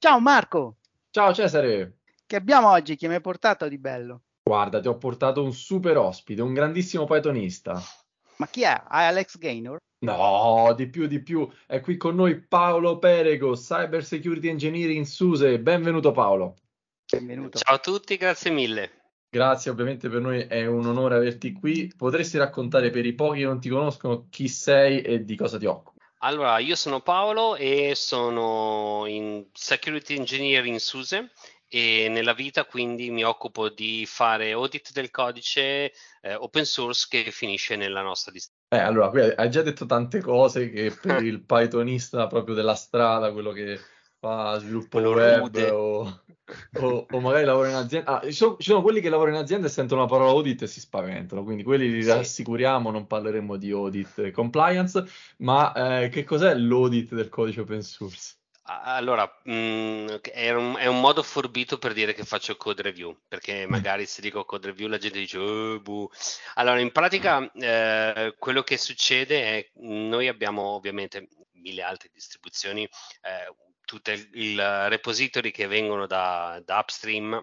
Ciao Marco! Ciao Cesare! Che abbiamo oggi? Che mi hai portato di bello? Guarda, ti ho portato un super ospite, un grandissimo Pythonista. Ma chi è? Alex Gaynor? No, di più, di più. È qui con noi Paolo Perego, Cyber Security Engineer in SUSE. Benvenuto Paolo. Benvenuto. Ciao a tutti, grazie mille. Grazie, ovviamente per noi è un onore averti qui. Potresti raccontare per i pochi che non ti conoscono chi sei e di cosa ti occupi? Allora, io sono Paolo e sono in Security Engineer in SUSE e nella vita quindi mi occupo di fare audit del codice eh, open source che finisce nella nostra distribuzione. Eh, allora, qui hai già detto tante cose che per il Pythonista proprio della strada, quello che fa sviluppo web o, o, o, magari lavora in azienda. Ah, ci, sono, ci, sono, quelli che lavorano in azienda e sentono la parola audit e si spaventano, quindi quelli li rassicuriamo, non parleremo di audit compliance, ma eh, che cos'è l'audit del codice open source? Allora, mh, mm, è, un, è, un, modo forbito per dire che faccio code review, perché mm. magari se dico code review la gente dice, oh, buh. Allora, in pratica eh, quello che succede è, noi abbiamo ovviamente mille altre distribuzioni, eh, tutti i repository che vengono da, da upstream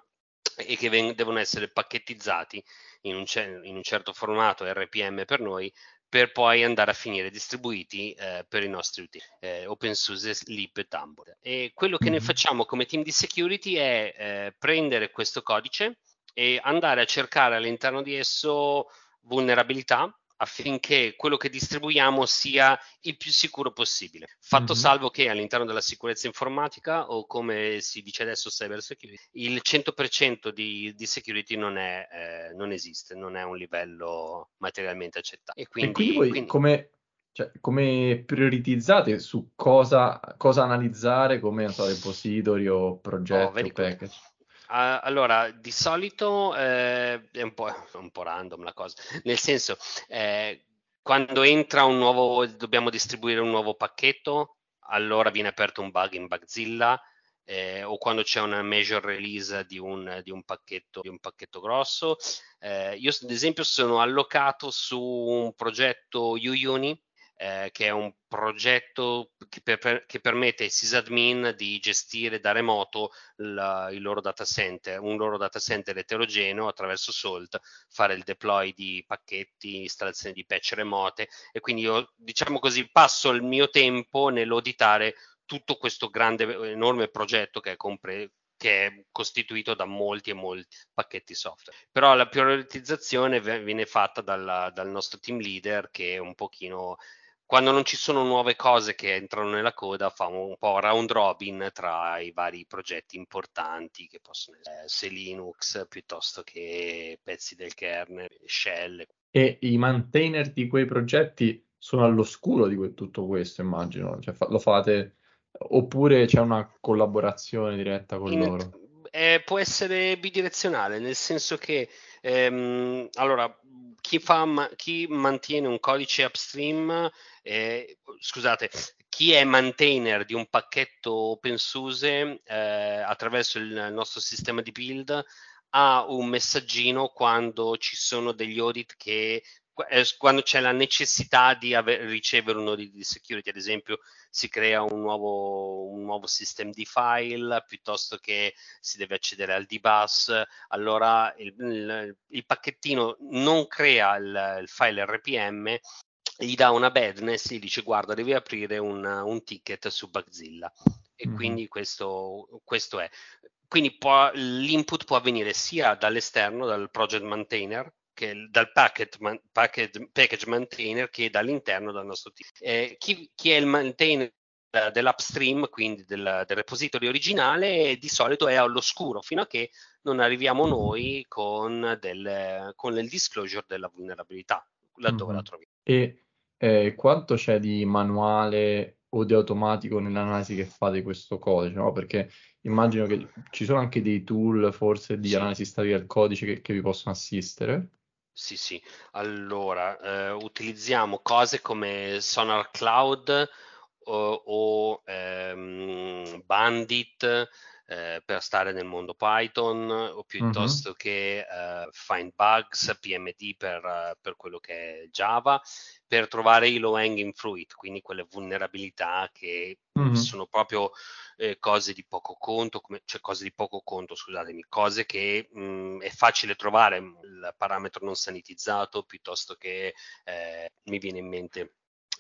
e che ven- devono essere pacchettizzati in un, ce- in un, certo formato RPM per noi per poi andare a finire distribuiti eh, per i nostri utenti, eh, OpenSUSE, Lib e Tumblr. E quello che mm-hmm. noi facciamo come team di security è eh, prendere questo codice e andare a cercare all'interno di esso vulnerabilità affinché quello che distribuiamo sia il più sicuro possibile. Fatto mm-hmm. salvo che all'interno della sicurezza informatica o come si dice adesso cyber security, il 100% di, di security non, è, eh, non, esiste, non è un livello materialmente accettato. E quindi, e quindi voi quindi... come, cioè, come prioritizzate su cosa, cosa analizzare come so, repository o progetto oh, o package? Uh, allora, di solito eh, è un po', un po', random la cosa, nel senso, eh, quando entra un nuovo, dobbiamo distribuire un nuovo pacchetto, allora viene aperto un bug in Bugzilla, eh, o quando c'è una major release di un, di un, pacchetto, di un pacchetto, grosso. Eh, io, ad esempio, sono allocato su un progetto UUni eh, che è un progetto che, per, che, permette ai sysadmin di gestire da remoto la, il loro data center, un loro data center eterogeneo attraverso Salt, fare il deploy di pacchetti, installazione di patch remote e quindi io, diciamo così, passo il mio tempo nell'auditare tutto questo grande, enorme progetto che è, compre- che è costituito da molti e molti pacchetti software. Però la prioritizzazione viene fatta dalla, dal nostro team leader che è un pochino quando non ci sono nuove cose che entrano nella coda, fa un po' round robin tra i vari progetti importanti che possono essere se Linux piuttosto che pezzi del kernel, shell. E i maintainer di quei progetti sono all'oscuro di tutto questo, immagino. Cioè, fa- lo fate oppure c'è una collaborazione diretta con In, loro? Eh, può essere bidirezionale, nel senso che ehm, allora chi, fa, chi mantiene un codice upstream eh, scusate, chi è maintainer di un pacchetto OpenSUSE eh, attraverso il nostro sistema di build ha un messaggino quando ci sono degli audit che quando c'è la necessità di ave- ricevere un audit di security, ad esempio si crea un nuovo, un nuovo system di file piuttosto che si deve accedere al dbus, allora il, il, il pacchettino non crea il, il file RPM gli dà una badness, gli dice guarda devi aprire un, un ticket su Bugzilla e mm-hmm. quindi questo, questo, è. Quindi può, l'input può avvenire sia dall'esterno, dal project maintainer, che dal packet, man, packet, package maintainer che dall'interno dal nostro team. Eh, chi, chi, è il maintainer dell'upstream, quindi del, del, repository originale, di solito è all'oscuro fino a che non arriviamo noi con, del, con il disclosure della vulnerabilità, laddove mm-hmm. la troviamo. E eh, quanto c'è di manuale o di automatico nell'analisi che fate questo codice, no? Perché immagino che ci sono anche dei tool forse di sì. analisi statica del codice che, che, vi possono assistere. Sì, sì. Allora, eh, utilizziamo cose come Sonar Cloud o, o ehm, Bandit eh, per stare nel mondo Python o piuttosto mm-hmm. che eh, find bugs, PMD per, per, quello che è Java, per trovare i low hanging fruit, quindi quelle vulnerabilità che mm-hmm. sono proprio eh, cose di poco conto, come, cioè cose di poco conto, scusatemi, cose che mh, è facile trovare il parametro non sanitizzato piuttosto che eh, mi viene in mente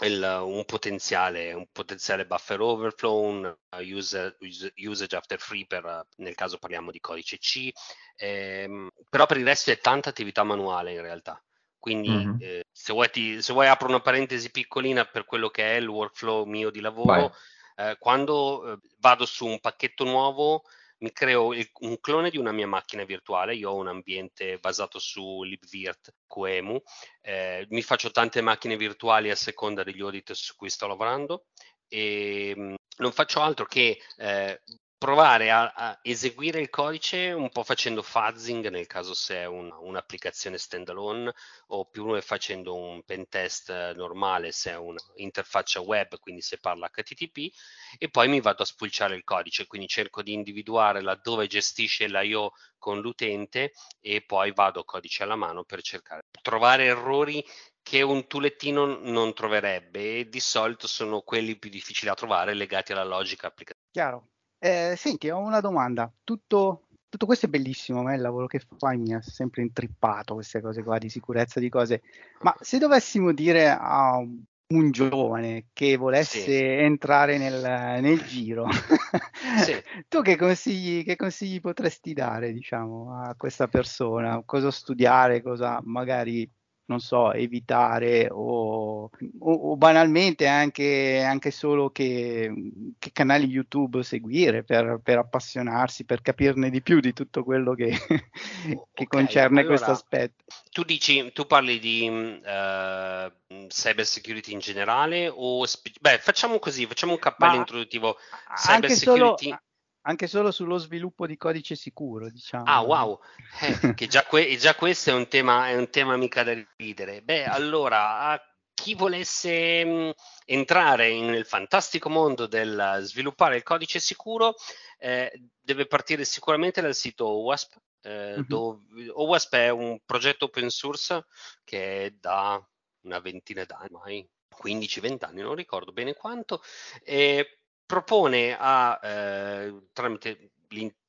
il, un, potenziale, un potenziale buffer overflow, un user, usage after free per, nel caso parliamo di codice C, ehm, però per il resto è tanta attività manuale in realtà. Quindi mm-hmm. eh, se, vuoi ti, se, vuoi apro una parentesi piccolina per quello che è il workflow mio di lavoro, eh, quando eh, vado su un pacchetto nuovo mi creo il, un clone di una mia macchina virtuale, io ho un ambiente basato su libvirt QEMU, eh, mi faccio tante macchine virtuali a seconda degli audit su cui sto lavorando e mm, non faccio altro che eh, provare a, a, eseguire il codice un po' facendo fuzzing nel caso se è un, un'applicazione standalone o più facendo un pen test normale se è un'interfaccia web, quindi se parla HTTP e poi mi vado a spulciare il codice, quindi cerco di individuare laddove gestisce l'IO con l'utente e poi vado codice alla mano per cercare trovare errori che un tulettino non troverebbe e di solito sono quelli più difficili da trovare legati alla logica applicativa. Chiaro. Eh, senti, ho una domanda. Tutto, tutto questo è bellissimo, a me il lavoro che fai mi ha sempre intrippato queste cose qua di sicurezza di cose, ma se dovessimo dire a un giovane che volesse sì. entrare nel, nel giro, sì. tu che consigli, che consigli potresti dare, diciamo, a questa persona? Cosa studiare, cosa magari non so, evitare o, o, o banalmente anche, anche solo che, che, canali YouTube seguire per, per, appassionarsi, per capirne di più di tutto quello che, che okay, concerne allora, questo aspetto. Tu dici, tu parli di uh, cyber security in generale o... Spe- beh, facciamo così, facciamo un cappello Ma introduttivo. Cyber security... Solo anche solo sullo sviluppo di codice sicuro, diciamo. Ah, wow, eh, che già, que- già, questo è un, tema, è un tema mica da ridere. Beh, allora, a chi volesse mh, mm, entrare nel fantastico mondo del sviluppare il codice sicuro, eh, deve partire sicuramente dal sito OWASP. Eh, mm-hmm. dove, OWASP è un progetto open source che è da una ventina d'anni, ormai 15-20 anni, non ricordo bene quanto, e propone a, eh, tramite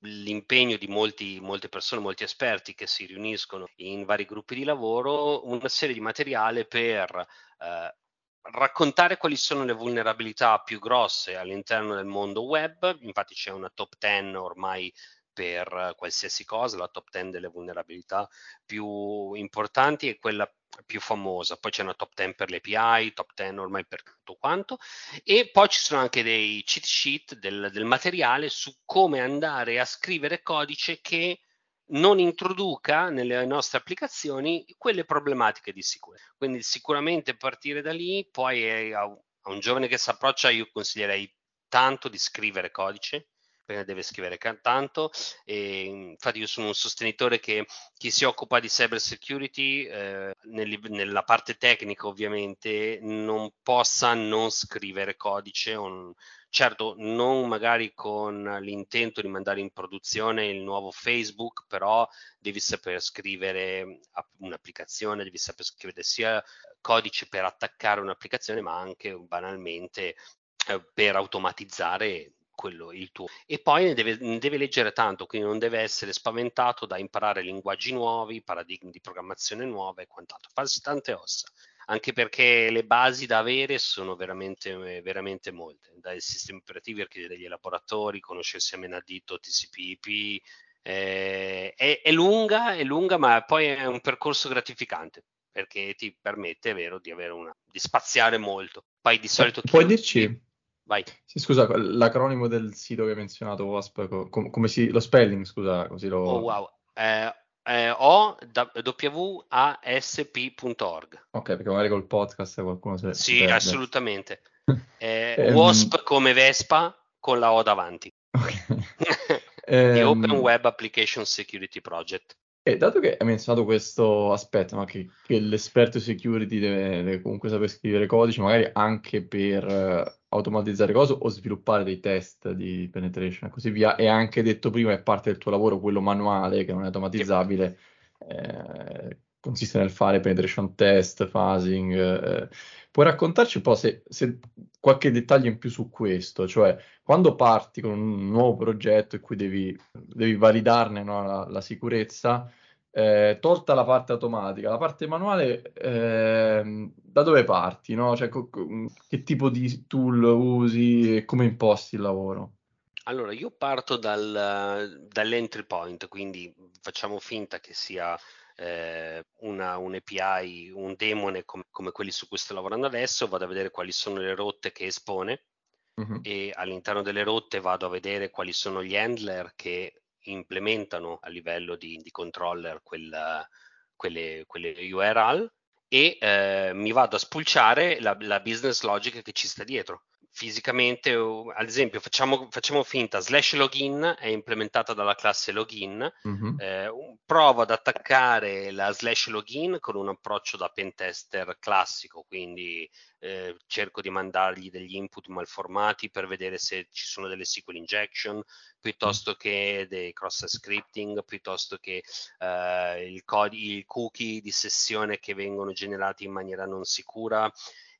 l'impegno di molti, molte persone, molti esperti che si riuniscono in vari gruppi di lavoro, una serie di materiale per eh, raccontare quali sono le vulnerabilità più grosse all'interno del mondo web. Infatti c'è una top 10 ormai per qualsiasi cosa, la top 10 delle vulnerabilità più importanti e quella più famosa, poi c'è una top 10 per le API, top 10 ormai per tutto quanto, e poi ci sono anche dei cheat sheet del, del materiale su come andare a scrivere codice che non introduca nelle nostre applicazioni quelle problematiche di sicurezza. Quindi sicuramente partire da lì, poi a, a un giovane che si approccia io consiglierei tanto di scrivere codice, perché deve scrivere tanto. E, infatti, io sono un sostenitore che chi si occupa di cyber security, eh, nel, nella parte tecnica, ovviamente, non possa non scrivere codice. On, certo, non magari con l'intento di mandare in produzione il nuovo Facebook, però devi saper scrivere un'applicazione, devi saper scrivere sia codice per attaccare un'applicazione, ma anche banalmente eh, per automatizzare quello il tuo. E poi ne deve, ne deve, leggere tanto, quindi non deve essere spaventato da imparare linguaggi nuovi, paradigmi di programmazione nuove e quant'altro. Farsi tante ossa, anche perché le basi da avere sono veramente, veramente molte, dai sistemi operativi, archivi degli elaboratori, conoscersi a menadito, TCP/IP. Eh, è, è lunga, è lunga, ma poi è un percorso gratificante perché ti permette, è vero, di, avere una, di spaziare molto. Poi di solito... Puoi dirci Vai. Sì, scusa, l'acronimo del sito che hai menzionato, WASP, com- come si, lo spelling, scusa, così lo... Oh, wow. Eh, eh, owasp.org. Ok, perché magari col podcast qualcuno se Sì, perde. assolutamente. Eh, um... WASP come Vespa con la O davanti. Okay. The um... Open Web Application Security Project. E dato che hai menzionato questo aspetto, ma che, che l'esperto security deve, deve, comunque saper scrivere codici, magari anche per automatizzare cose o sviluppare dei test di penetration e così via. E anche detto prima, è parte del tuo lavoro quello manuale, che non è automatizzabile, eh, consiste nel fare penetration test, phasing. Eh. Puoi raccontarci un po' se, se, qualche dettaglio in più su questo, cioè quando parti con un nuovo progetto in cui devi, devi validarne no, la, la, sicurezza, eh, tolta la parte automatica, la parte manuale, eh, da dove parti? No? Cioè, co- che tipo di tool usi e come imposti il lavoro? Allora, io parto dal, dall'entry point, quindi facciamo finta che sia eh, una, un API, un demone come, come, quelli su cui sto lavorando adesso, vado a vedere quali sono le rotte che espone uh-huh. e all'interno delle rotte vado a vedere quali sono gli handler che implementano a livello di, di controller quella, quelle, quelle, URL e eh, mi vado a spulciare la, la business logic che ci sta dietro fisicamente, ad esempio, facciamo, facciamo, finta slash login è implementata dalla classe login, mm-hmm. eh, provo ad attaccare la slash login con un approccio da pentester classico, quindi eh, cerco di mandargli degli input malformati per vedere se ci sono delle SQL injection, piuttosto che dei cross scripting, piuttosto che eh, il, codi- il cookie di sessione che vengono generati in maniera non sicura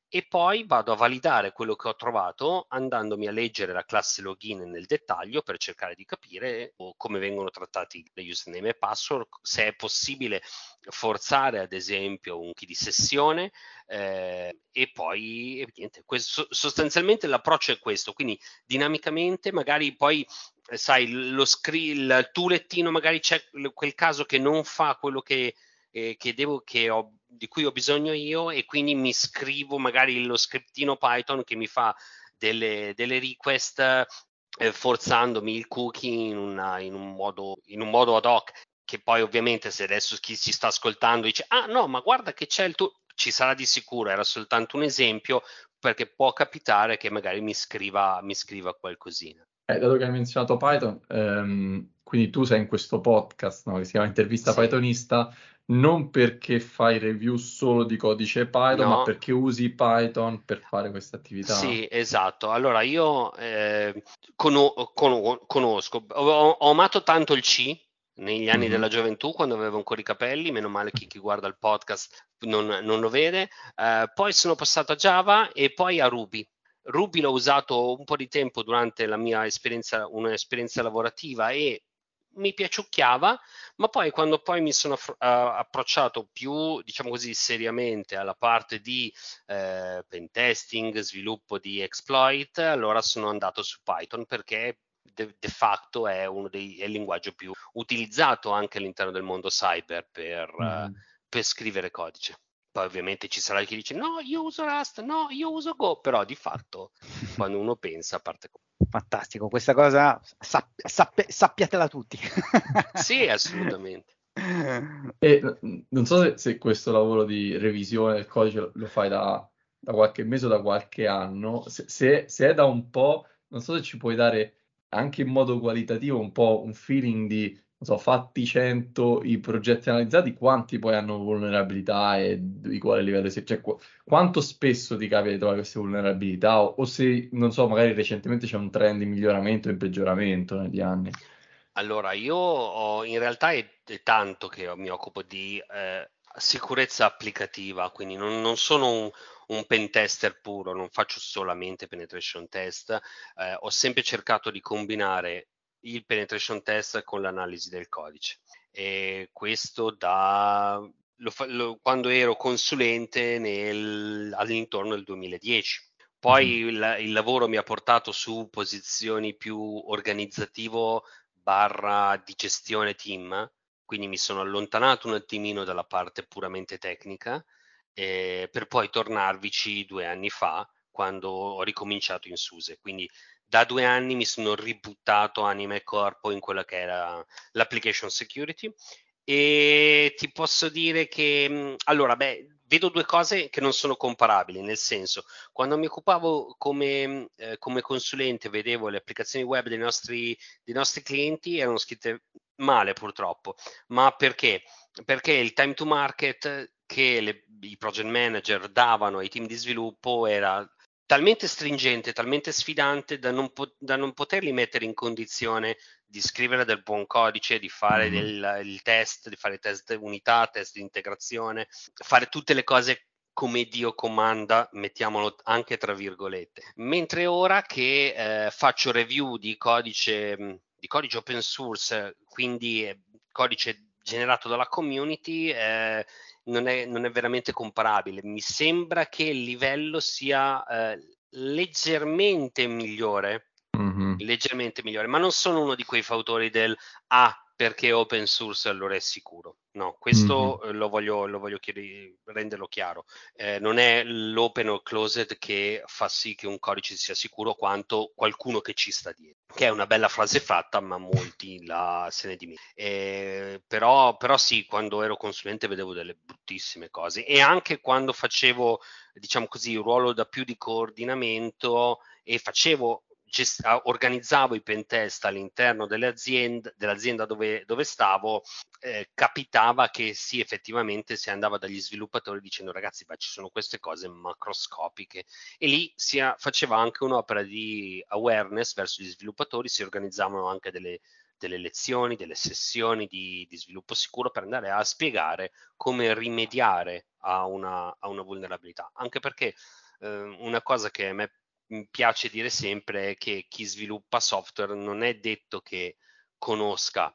e poi vado a validare quello che ho trovato andandomi a leggere la classe login nel dettaglio per cercare di capire come vengono trattati le username e password, se è possibile forzare ad esempio un key di sessione eh, e poi e niente, questo, sostanzialmente l'approccio è questo, quindi dinamicamente magari poi eh, sai lo screen, il tulettino magari c'è quel caso che non fa quello che eh, che, devo, che ho, di cui ho bisogno io e quindi mi scrivo magari lo scriptino Python che mi fa delle, delle request eh, forzandomi il cookie in, una, in, un modo, in un modo ad hoc che poi ovviamente se adesso chi ci sta ascoltando dice ah no ma guarda che c'è il tuo ci sarà di sicuro era soltanto un esempio perché può capitare che magari mi scriva, mi scriva qualcosina eh, dato che hai menzionato Python, ehm, quindi tu sei in questo podcast no, che si chiama Intervista sì. Pythonista, non perché fai review solo di codice Python, no. ma perché usi Python per fare questa attività. Sì, esatto. Allora io eh, con- con- conosco, ho, ho, amato tanto il C negli anni mm-hmm. della gioventù, quando avevo ancora i capelli, meno male che chi guarda il podcast non, non lo vede. Eh, poi sono passato a Java e poi a Ruby. Ruby l'ho usato un po' di tempo durante la mia esperienza, un'esperienza lavorativa e mi piaciucchiava, ma poi quando poi mi sono uh, approcciato più, diciamo così, seriamente alla parte di uh, pen testing, sviluppo di exploit, allora sono andato su Python perché de, de facto è uno dei è il linguaggio più utilizzato anche all'interno del mondo cyber per, mm. uh, per scrivere codice. Poi ovviamente ci sarà chi dice no, io uso Rust, no, io uso Go, però di fatto quando uno pensa parte con Fantastico, questa cosa sapp- sapp- sappiatela tutti. sì, assolutamente. E non so se, se, questo lavoro di revisione del codice lo fai da, da qualche mese o da qualche anno, se, se, se, è da un po', non so se ci puoi dare anche in modo qualitativo un po' un feeling di so, fatti 100 i progetti analizzati, quanti poi hanno vulnerabilità e di quale livello si... Cioè, qu- quanto spesso ti capita di trovare queste vulnerabilità o, o, se, non so, magari recentemente c'è un trend di miglioramento e peggioramento negli anni? Allora, io ho, in realtà è, è tanto che mi occupo di eh, sicurezza applicativa, quindi non, non sono un, un pen tester puro, non faccio solamente penetration test, eh, ho sempre cercato di combinare il penetration test con l'analisi del codice. E questo da lo, lo, quando ero consulente nel, all'intorno del 2010. Poi mm-hmm. il, il, lavoro mi ha portato su posizioni più organizzativo barra di gestione team, quindi mi sono allontanato un attimino dalla parte puramente tecnica eh, per poi tornarvici due anni fa quando ho ricominciato in SUSE. Quindi da due anni mi sono ributtato anima e corpo in quella che era l'application security. E ti posso dire che mm, allora beh vedo due cose che non sono comparabili nel senso quando mi occupavo come, mm, eh, come consulente vedevo le applicazioni web dei nostri, dei nostri clienti erano scritte male purtroppo. Ma perché? Perché il time to market che le, i project manager davano ai team di sviluppo era talmente stringente, talmente sfidante da non, po- da non, poterli mettere in condizione di scrivere del buon codice, di fare mm-hmm. del, il test, di fare test unità, test di integrazione, fare tutte le cose come Dio comanda, mettiamolo anche tra virgolette. Mentre ora che eh, faccio review di codice, di codice open source, quindi eh, codice generato dalla community, eh, non, è, non, è, veramente comparabile. Mi sembra che il livello sia eh, leggermente migliore, mm-hmm. leggermente migliore, ma non sono uno di quei fautori del ah, perché open source allora è sicuro. No, questo mm-hmm. lo voglio, lo voglio chied- renderlo chiaro. Eh, non è l'open o closed che fa sì che un codice sia sicuro quanto qualcuno che ci sta dietro, che è una bella frase fatta, ma molti la, se ne dimenticano. Eh, però, però sì, quando ero consulente vedevo delle bruttissime cose e anche quando facevo, diciamo così, il ruolo da più di coordinamento e facevo gest- organizzavo i pentest all'interno aziende, dell'azienda dove, dove stavo, eh, capitava che sì, effettivamente si andava dagli sviluppatori dicendo ragazzi, beh, ci sono queste cose macroscopiche e lì si faceva anche un'opera di awareness verso gli sviluppatori, si organizzavano anche delle, delle lezioni, delle sessioni di, di, sviluppo sicuro per andare a spiegare come rimediare a una, a una vulnerabilità. Anche perché eh, una cosa che a me piace dire sempre che chi sviluppa software non è detto che conosca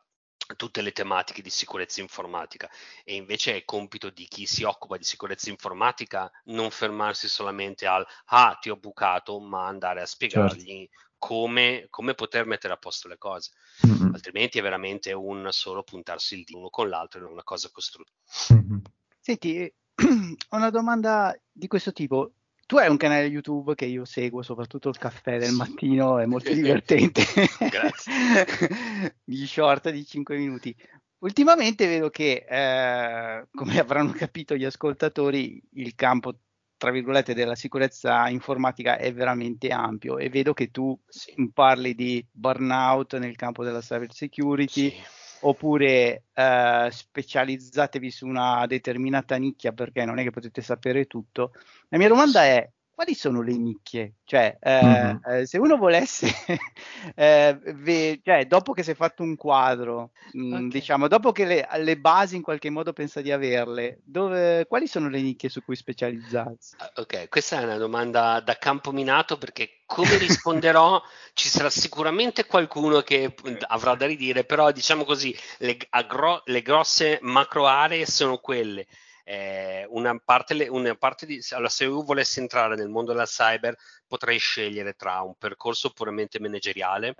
tutte le tematiche di sicurezza informatica e invece è compito di chi si occupa di sicurezza informatica non fermarsi solamente al ah ti ho bucato ma andare a spiegargli certo. come, come, poter mettere a posto le cose mm-hmm. altrimenti è veramente un solo puntarsi il dito uno con l'altro in una cosa costruita mm-hmm. senti ho una domanda di questo tipo tu hai un canale YouTube che io seguo, soprattutto il caffè del mattino, è molto divertente. Grazie. Gli short di 5 minuti. Ultimamente vedo che, eh, come avranno capito gli ascoltatori, il campo tra virgolette della sicurezza informatica è veramente ampio e vedo che tu sì. parli di burnout nel campo della cyber security. Sì oppure eh, specializzatevi su una determinata nicchia perché non è che potete sapere tutto. La mia domanda è quali sono le nicchie? Cioè, eh, mm-hmm. eh, se uno volesse, eh, ve- cioè, dopo che si è fatto un quadro, mh, mm, okay. diciamo, dopo che le, le, basi in qualche modo pensa di averle, dove, quali sono le nicchie su cui specializzarsi? Ah, ok, questa è una domanda da campo minato perché come risponderò ci sarà sicuramente qualcuno che avrà da ridire, però diciamo così, le, agro- le grosse macro aree sono quelle eh, una parte, una parte di, allora, se io volessi entrare nel mondo della cyber, potrei scegliere tra un percorso puramente manageriale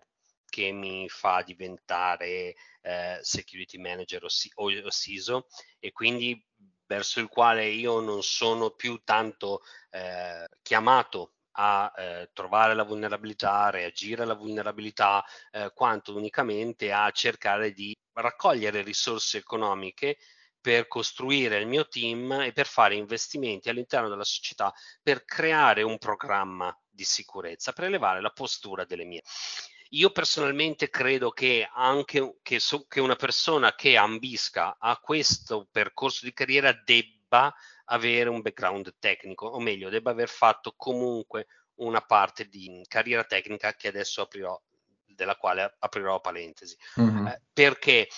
che mi fa diventare eh, security manager o, o, o CISO e quindi verso il quale io non sono più tanto eh, chiamato a eh, trovare la vulnerabilità, reagire alla vulnerabilità, eh, quanto unicamente a cercare di raccogliere risorse economiche per costruire il mio team e per fare investimenti all'interno della società per creare un programma di sicurezza, per elevare la postura delle mie. Io personalmente credo che anche che, so, che una persona che ambisca a questo percorso di carriera debba avere un background tecnico, o meglio, debba aver fatto comunque una parte di carriera tecnica che adesso aprirò, della quale aprirò parentesi. Mm-hmm. Eh, perché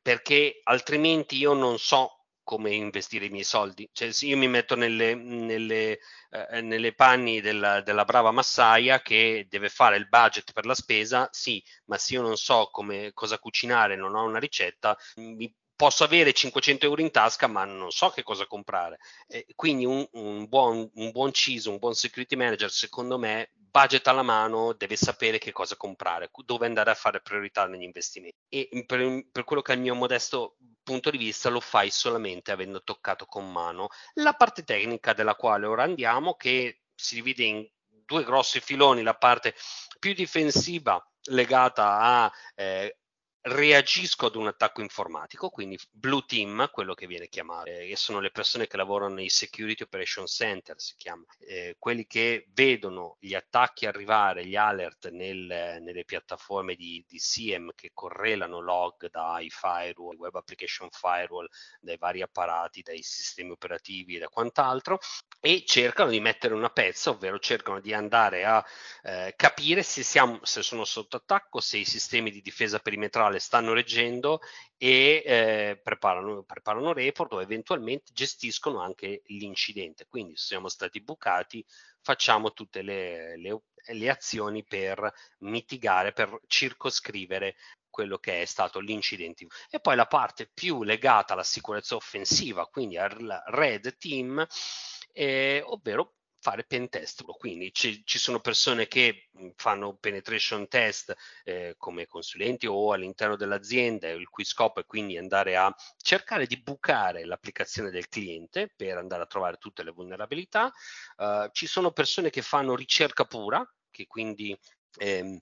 perché altrimenti io non so come investire i miei soldi. Cioè, se io mi metto nelle, nelle, eh, nelle panni della, della, brava massaia che deve fare il budget per la spesa, sì, ma se io non so come, cosa cucinare, non ho una ricetta, mi posso avere 500 euro in tasca, ma non so che cosa comprare. Eh, quindi un, un, buon, un buon CISO, un buon security manager, secondo me, budget alla mano, deve sapere che cosa comprare, dove andare a fare priorità negli investimenti. E per, per quello che è il mio modesto punto di vista, lo fai solamente avendo toccato con mano la parte tecnica della quale ora andiamo, che si divide in due grossi filoni, la parte più difensiva legata a eh, reagisco ad un attacco informatico, quindi Blue Team, quello che viene chiamato, eh, sono le persone che lavorano nei Security Operation Center, si chiama, eh, quelli che vedono gli attacchi arrivare, gli alert nel, nelle piattaforme di, di SIEM che correlano log dai firewall, web application firewall, dai vari apparati, dai sistemi operativi e da quant'altro, e cercano di mettere una pezza, ovvero cercano di andare a eh, capire se, siamo, se sono sotto attacco, se i sistemi di difesa perimetrale stanno reggendo e eh, preparano, preparano report o eventualmente gestiscono anche l'incidente. Quindi se siamo stati bucati, facciamo tutte le, le, le azioni per mitigare, per circoscrivere quello che è stato l'incidente. E poi la parte più legata alla sicurezza offensiva, quindi al Red Team, eh, ovvero fare pen test. Quindi ci, ci, sono persone che fanno penetration test eh, come consulenti o all'interno dell'azienda, il cui scopo è quindi andare a cercare di bucare l'applicazione del cliente per andare a trovare tutte le vulnerabilità. Uh, ci sono persone che fanno ricerca pura, che quindi eh,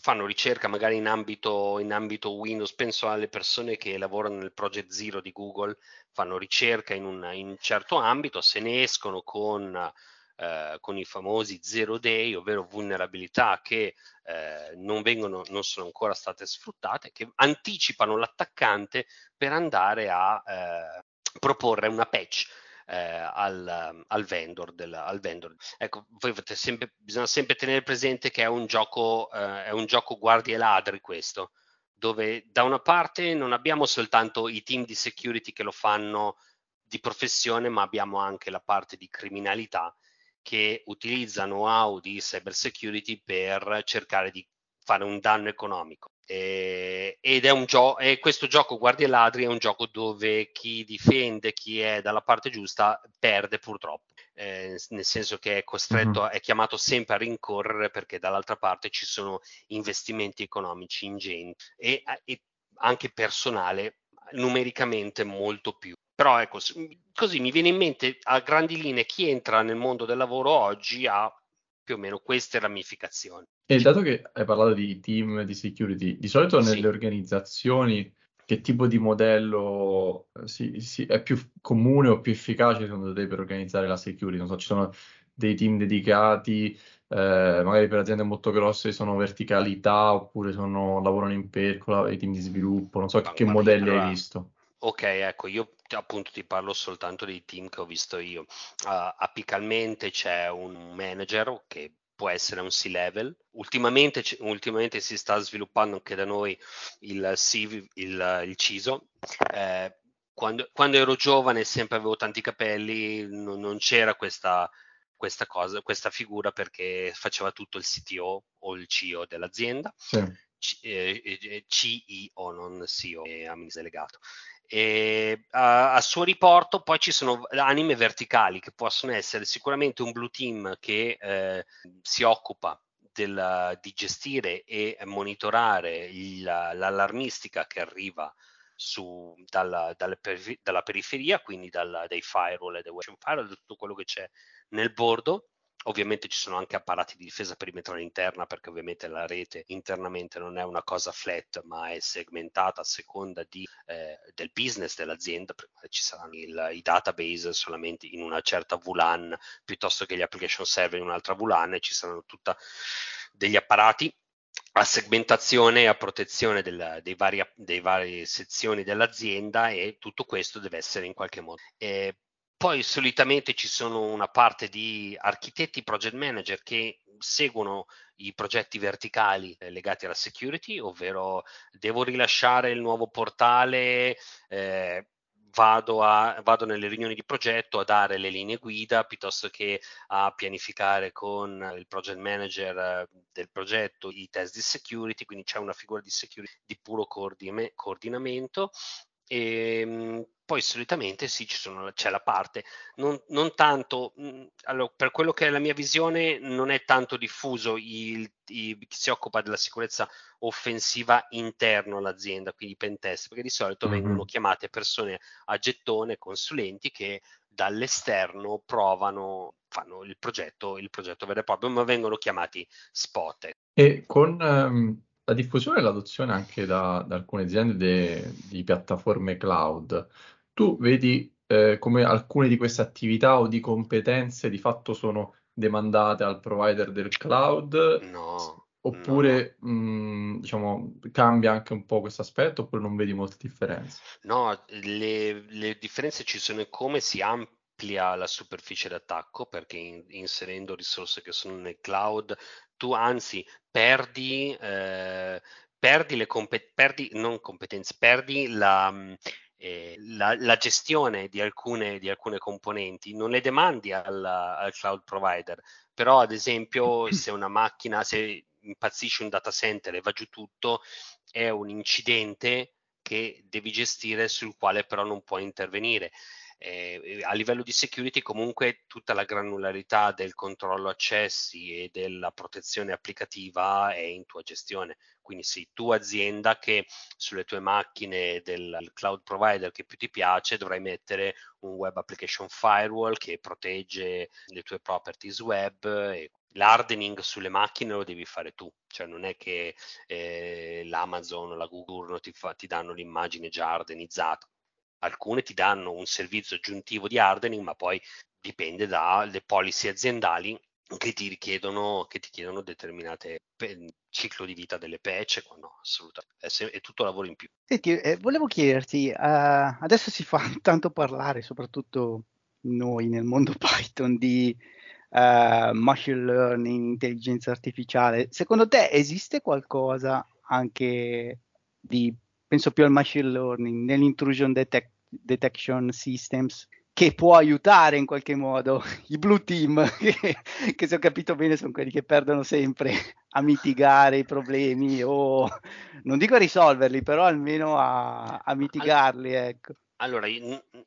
fanno ricerca magari in ambito, in ambito, Windows, penso alle persone che lavorano nel Project Zero di Google, fanno ricerca in un, in un certo ambito, se ne escono con eh, con i famosi zero day, ovvero vulnerabilità che eh, non, vengono, non sono ancora state sfruttate, che anticipano l'attaccante per andare a eh, proporre una patch. Eh, al, al, vendor del, al, vendor Ecco, sempre, bisogna sempre tenere presente che è un gioco, eh, è un gioco guardie e ladri questo, dove da una parte non abbiamo soltanto i team di security che lo fanno di professione, ma abbiamo anche la parte di criminalità che utilizza know-how di cyber security per cercare di fare un danno economico. Eh, ed è un gioco, e questo gioco Guardia e Ladri è un gioco dove chi difende, chi è dalla parte giusta, perde purtroppo. Eh, nel senso che è costretto, mm-hmm. è chiamato sempre a rincorrere perché dall'altra parte ci sono investimenti economici ingenti e, e anche personale numericamente molto più però ecco, così mi viene in mente a grandi linee chi entra nel mondo del lavoro oggi ha più o meno queste ramificazioni. E dato che hai parlato di team di security, di solito nelle sì. organizzazioni che tipo di modello eh, si, si, è più comune o più efficace secondo te per organizzare la security? Non so, ci sono dei team dedicati, eh, magari per aziende molto grosse sono verticalità oppure sono, lavorano in percola, i team di sviluppo, non so che, che modelli allora, hai visto. Ok, ecco, io appunto ti parlo soltanto dei team che ho visto io. Uh, apicalmente c'è un manager che può essere un C-level. Ultimamente, ultimamente si sta sviluppando anche da noi il, C, il, il CISO. Eh, quando, quando, ero giovane e sempre avevo tanti capelli, non, non c'era questa, questa, cosa, questa figura perché faceva tutto il CTO o il CEO dell'azienda. Sì. C- eh, CEO, non CEO, è amministratore delegato. E, a, a, suo riporto poi ci sono anime verticali che possono essere sicuramente un blue team che eh, si occupa del, di gestire e monitorare il, l'allarmistica che arriva su, dalla, dalla, dalla, periferia, quindi dalla, dai firewall e dai web. Firewall, tutto quello che c'è nel bordo Ovviamente ci sono anche apparati di difesa perimetrale interna perché ovviamente la rete internamente non è una cosa flat ma è segmentata a seconda di, eh, del business dell'azienda, ci saranno il, i database solamente in una certa VLAN piuttosto che gli application server in un'altra VLAN e ci saranno tutta degli apparati a segmentazione e a protezione del, dei, vari, dei varie sezioni dell'azienda e tutto questo deve essere in qualche modo. Eh, poi solitamente ci sono una parte di architetti, project manager che seguono i progetti verticali eh, legati alla security, ovvero devo rilasciare il nuovo portale, eh, vado, a, vado, nelle riunioni di progetto a dare le linee guida piuttosto che a pianificare con il project manager eh, del progetto i test di security, quindi c'è una figura di security di puro coordinamento e ehm, poi solitamente sì, sono, c'è la parte, non, non tanto, mhmm, allora, per quello che è la mia visione, non è tanto diffuso il, il, chi si occupa della sicurezza offensiva interno all'azienda, quindi pentest, perché di solito mm-hmm. vengono chiamate persone a gettone, consulenti che dall'esterno provano, fanno il progetto, il progetto vero e proprio, ma vengono chiamati spot. E con um, la diffusione e l'adozione anche da, da alcune aziende de, di piattaforme cloud, tu vedi eh, come alcune di queste attività o di competenze di fatto sono demandate al provider del cloud? No. Oppure no. mh, diciamo, cambia anche un po' questo aspetto oppure non vedi molte differenze? No, le, le differenze ci sono in come si amplia la superficie d'attacco perché in, inserendo risorse che sono nel cloud tu anzi perdi, eh, perdi le compet- perdi, non competenze, perdi la, eh, la, la, gestione di alcune, di alcune, componenti, non le demandi al, al, cloud provider, però ad esempio se una macchina, se impazzisce un data center e va giù tutto, è un incidente che devi gestire sul quale però non puoi intervenire. Eh, a livello di security comunque tutta la granularità del controllo accessi e della protezione applicativa è in tua gestione. Quindi sei tu azienda che sulle tue macchine del cloud provider che più ti piace dovrai mettere un web application firewall che protegge le tue properties web e l'hardening sulle macchine lo devi fare tu, cioè non è che eh, l'Amazon o la Google ti, fa, ti danno l'immagine già hardenizzata alcune ti danno un servizio aggiuntivo di hardening, ma poi dipende dalle policy aziendali che ti richiedono, che ti chiedono determinate pe- ciclo di vita delle patch, no, assolutamente, è, se- è, tutto lavoro in più. Senti, eh, volevo chiederti, uh, adesso si fa tanto parlare, soprattutto noi nel mondo Python, di uh, machine learning, intelligenza artificiale. Secondo te esiste qualcosa anche di penso più al machine learning, nell'intrusion detect- detection systems, che può aiutare in qualche modo i blue team, che, che se ho capito bene sono quelli che perdono sempre a mitigare i problemi o non dico a risolverli, però almeno a, a mitigarli. Ecco. Allora,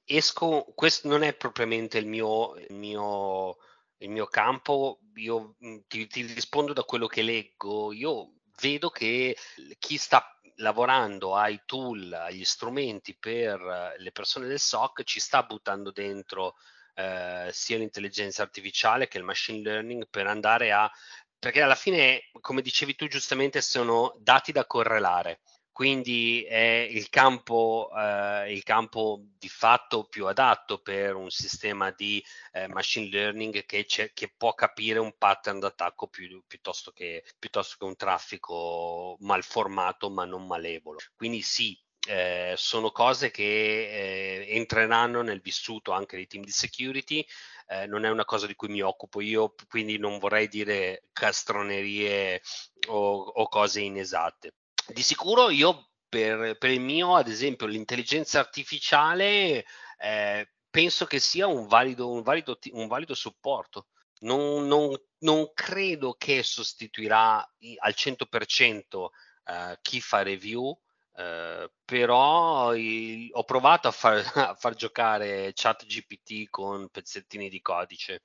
esco, questo non è propriamente il mio, il mio, il mio campo, io ti, ti rispondo da quello che leggo, io vedo che chi sta lavorando ai tool, agli strumenti per le persone del SOC, ci sta buttando dentro eh, sia l'intelligenza artificiale che il machine learning per andare a... perché alla fine, come dicevi tu giustamente, sono dati da correlare quindi è il campo, eh, il campo di fatto più adatto per un sistema di eh, machine learning che, che, può capire un pattern d'attacco più, piuttosto, che, piuttosto, che, un traffico mal formato ma non malevolo. Quindi sì, eh, sono cose che eh, entreranno nel vissuto anche dei team di security. Eh, non è una cosa di cui mi occupo io, quindi non vorrei dire castronerie o, o cose inesatte di sicuro io per, per, il mio, ad esempio, l'intelligenza artificiale eh, penso che sia un valido, un valido, un valido supporto. Non, non, non, credo che sostituirà al 100% eh, chi fa review, eh, però il, ho provato a far, a far giocare ChatGPT con pezzettini di codice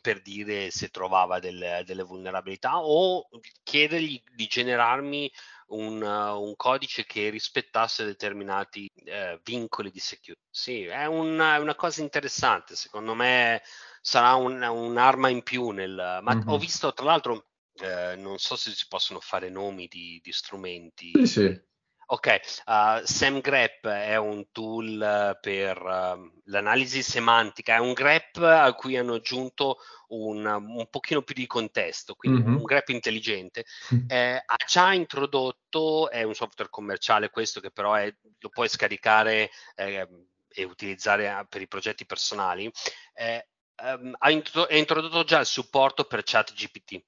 per dire se trovava del, delle vulnerabilità o chiedergli di generarmi un, un codice che rispettasse determinati eh, vincoli di security. Sì, è una, è una, cosa interessante, secondo me sarà un, un'arma in più nel... Ma mm-hmm. ho visto tra l'altro, eh, non so se si possono fare nomi di, di strumenti. Sì, sì. Ok, uh, SamGrep è un tool per uh, l'analisi semantica, è un grep a cui hanno aggiunto un, un pochino più di contesto, quindi mm-hmm. un grep intelligente. Eh, ha già introdotto, è un software commerciale questo che però è, lo puoi scaricare eh, e utilizzare per i progetti personali, eh, um, ha intro- introdotto già il supporto per ChatGPT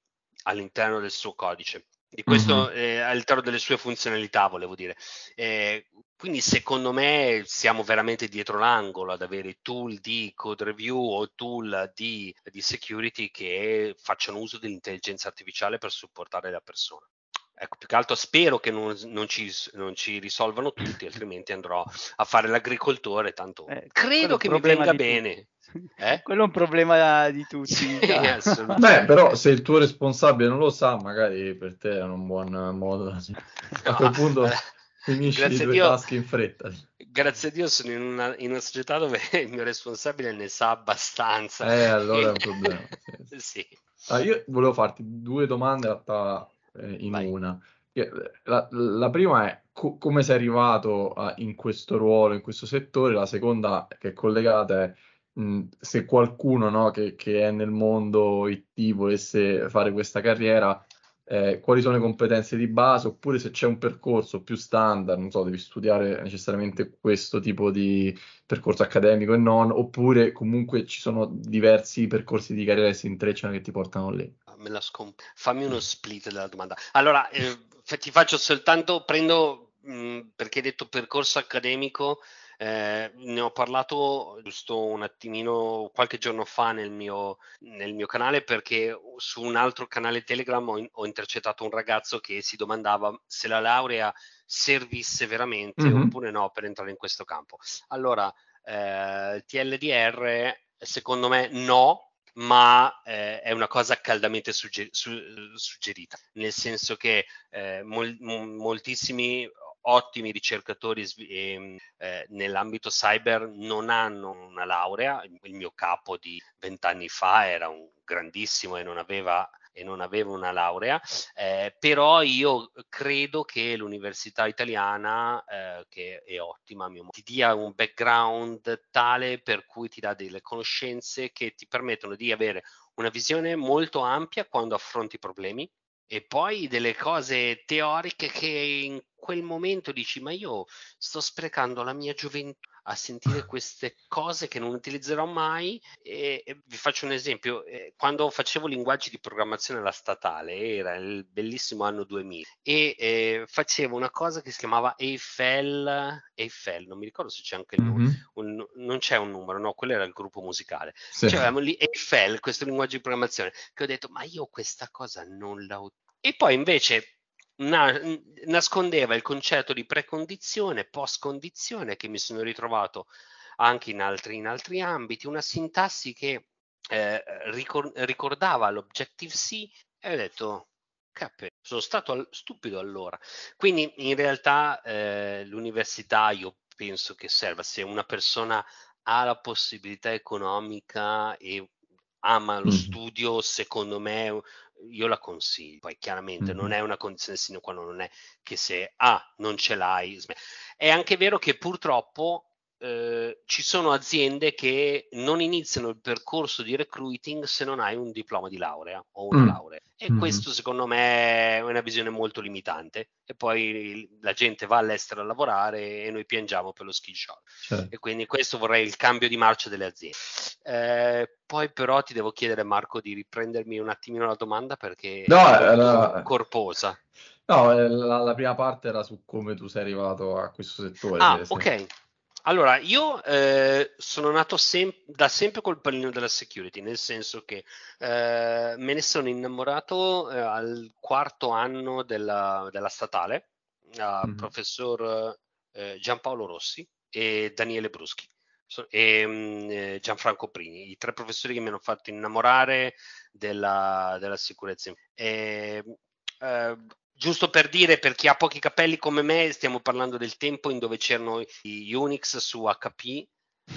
all'interno del suo codice di questo mm-hmm. eh, all'interno delle sue funzionalità, volevo dire. Eh, quindi secondo me siamo veramente dietro l'angolo ad avere tool di code review o tool di, di security che facciano uso dell'intelligenza artificiale per supportare la persona. Ecco, più che altro spero che non, non, ci, non, ci, risolvano tutti, altrimenti andrò a fare l'agricoltore, tanto eh, credo che mi venga bene. Eh? Quello è un problema di tutti. Sì, Beh, però se il tuo responsabile non lo sa, magari per te è un buon modo. No, a quel punto finisci le tue Dio, tasche in fretta. Grazie a Dio sono in una, in una, società dove il mio responsabile ne sa abbastanza. Eh, allora è un problema. Sì. sì. Ah, io volevo farti due domande in realtà eh, in Vai. una. La, la prima è co- come sei arrivato a, in questo ruolo, in questo settore, la seconda che è collegata è mh, se qualcuno no, che, che, è nel mondo IT volesse fare questa carriera, eh, quali sono le competenze di base, oppure se c'è un percorso più standard, non so, devi studiare necessariamente questo tipo di percorso accademico e non, oppure comunque ci sono diversi percorsi di carriera che si intrecciano che ti portano lì. La scomp- Fammi uno split della domanda. Allora, eh, ti faccio soltanto, prendo, mh, perché hai detto percorso accademico, eh, ne ho parlato giusto un attimino qualche giorno fa nel mio, nel mio canale perché su un altro canale Telegram ho, ho, intercettato un ragazzo che si domandava se la laurea servisse veramente mm-hmm. oppure no per entrare in questo campo. Allora, eh, TLDR secondo me no, ma eh, è una cosa caldamente sugger- su- suggerita, nel senso che eh, mol- moltissimi ottimi ricercatori eh, eh, nell'ambito cyber non hanno una laurea. Il mio capo di vent'anni fa era un grandissimo e non aveva e non aveva una laurea, eh, però io credo che l'università italiana, eh, che è ottima, ti dia un background tale per cui ti dà delle conoscenze che ti permettono di avere una visione molto ampia quando affronti problemi e poi delle cose teoriche che in quel momento dici ma io sto sprecando la mia gioventù a sentire queste cose che non utilizzerò mai e, e vi faccio un esempio eh, quando facevo linguaggi di programmazione alla statale era il bellissimo anno 2000 e eh, facevo una cosa che si chiamava Eiffel Eiffel non mi ricordo se c'è anche il mm-hmm. un, non c'è un numero no quello era il gruppo musicale sì. cioè avevamo lì Eiffel questo linguaggio di programmazione che ho detto ma io questa cosa non la utilizzo e poi invece na- nascondeva il concetto di precondizione, post-condizione che mi sono ritrovato anche in altri, in altri ambiti, una sintassi che eh, ricor- ricordava l'Objective-C e ho detto, cappe, sono stato al- stupido allora. Quindi in realtà eh, l'università io penso che serva se una persona ha la possibilità economica e ama lo mm. studio, secondo me io la consiglio. Poi chiaramente mm-hmm. non è una condizione sine qua non, è che se ah, non ce l'hai. È anche vero che purtroppo eh, ci sono aziende che non iniziano il percorso di recruiting se non hai un diploma di laurea o una mm. laurea. E mm. questo secondo me è una visione molto limitante. E poi la gente va all'estero a lavorare e noi piangiamo per lo skill shot. Certo. E quindi questo vorrei il cambio di marcia delle aziende. Eh, poi però ti devo chiedere Marco di riprendermi un attimino la domanda perché no, è la... corposa. No, la, la, prima parte era su come tu sei arrivato a questo settore. Ah, ok. Allora, io eh, sono nato sem- da sempre col pallino della security, nel senso che eh, me ne sono innamorato eh, al quarto anno della, della statale, a mm-hmm. professor eh, Giampaolo Rossi e Daniele Bruschi e mm, Gianfranco Prini, i tre professori che mi hanno fatto innamorare della, della sicurezza. E, eh, giusto per dire, per chi ha pochi capelli come me, stiamo parlando del tempo in dove c'erano i Unix su HP,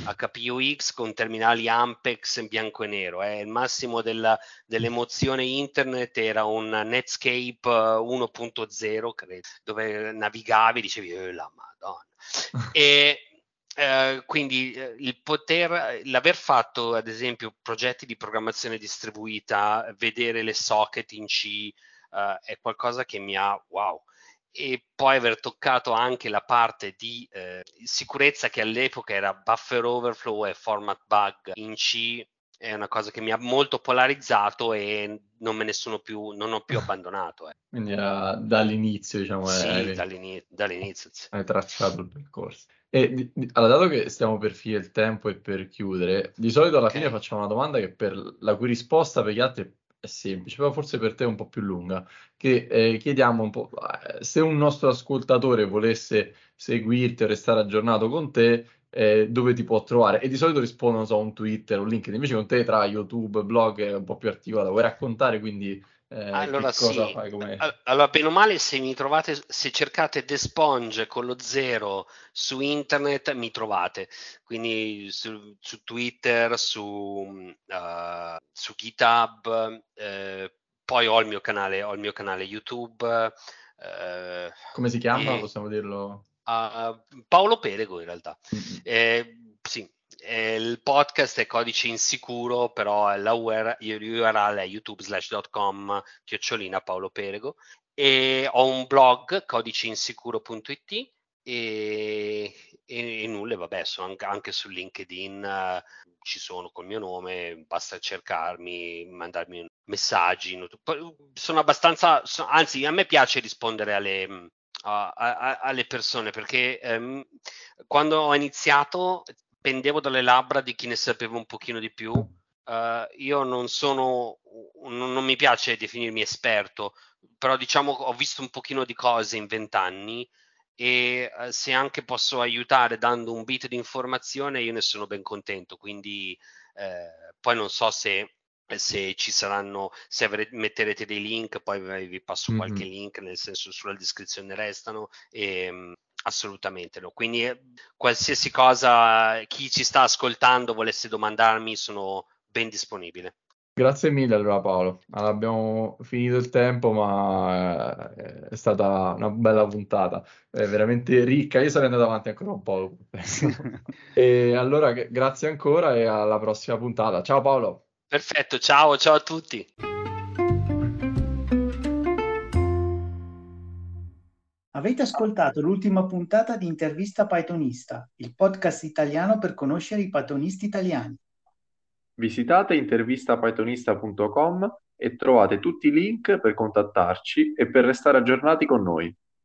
HPUX con terminali Ampex in bianco e nero. Eh. Il massimo della, dell'emozione internet era un Netscape 1.0, credo, dove navigavi e dicevi, oh, la madonna. e eh, quindi eh, il poter, l'aver fatto ad esempio progetti di programmazione distribuita, vedere le socket in C, uh, è qualcosa che mi ha wow. E poi aver toccato anche la parte di eh, sicurezza che all'epoca era buffer overflow e format bug in C è una cosa che mi ha molto polarizzato e non me ne sono più, non ho più abbandonato. Eh. Quindi era dall'inizio, diciamo. Sì, eri, dall'inizio, dall'inizio. Hai tracciato il percorso. E di, di, allora, dato che stiamo per finire il tempo e per chiudere, di solito alla okay. fine facciamo una domanda che per la cui risposta per gli altri è semplice, però forse per te è un po' più lunga, che eh, chiediamo un po' eh, se un nostro ascoltatore volesse seguirti o restare aggiornato con te, eh, dove ti può trovare? E di solito rispondono, so, un Twitter, un LinkedIn, invece con te tra YouTube, blog è un po' più articolato, vuoi raccontare quindi eh, allora, sì. allora, bene o male, se mi trovate, se cercate The Sponge con lo zero su internet, mi trovate. Quindi su, su Twitter, su, uh, su GitHub, eh, poi ho il mio canale, ho il mio canale YouTube. Eh, Come si chiama? Possiamo dirlo? Uh, Paolo Perego in realtà. Mm-hmm. Sì, eh, il podcast è codice insicuro, però la URL è youtube slash.com chiocciolina Paolo Perego e ho un blog codiceinsicuro.it e, e, e nulla, vabbè, sono anche, anche su LinkedIn, uh, ci sono col mio nome, basta cercarmi, mandarmi messaggi. Sono abbastanza, so, anzi, a me piace rispondere alle, a, a, alle persone perché um, quando ho iniziato pendevo dalle labbra di chi ne sapeva un pochino di più. Uh, io non sono, non, non mi piace definirmi esperto, però diciamo ho visto un pochino di cose in vent'anni e uh, se anche posso aiutare dando un bit di informazione io ne sono ben contento quindi eh, poi non so se, se ci saranno se avre- metterete dei link poi vi passo mm-hmm. qualche link nel senso sulla descrizione restano e, um, assolutamente no. Quindi eh, qualsiasi cosa chi ci sta ascoltando volesse domandarmi sono ben disponibile. Grazie mille allora Paolo, allora, abbiamo finito il tempo ma eh, è stata una bella puntata, è veramente ricca, io sarei andato avanti ancora un po'. e allora grazie ancora e alla prossima puntata, ciao Paolo. Perfetto, ciao, ciao a tutti. Avete ascoltato l'ultima puntata di Intervista Pythonista, il podcast italiano per conoscere i pythonisti italiani. Visitate intervistapythonista.com e trovate tutti i link per contattarci e per restare aggiornati con noi.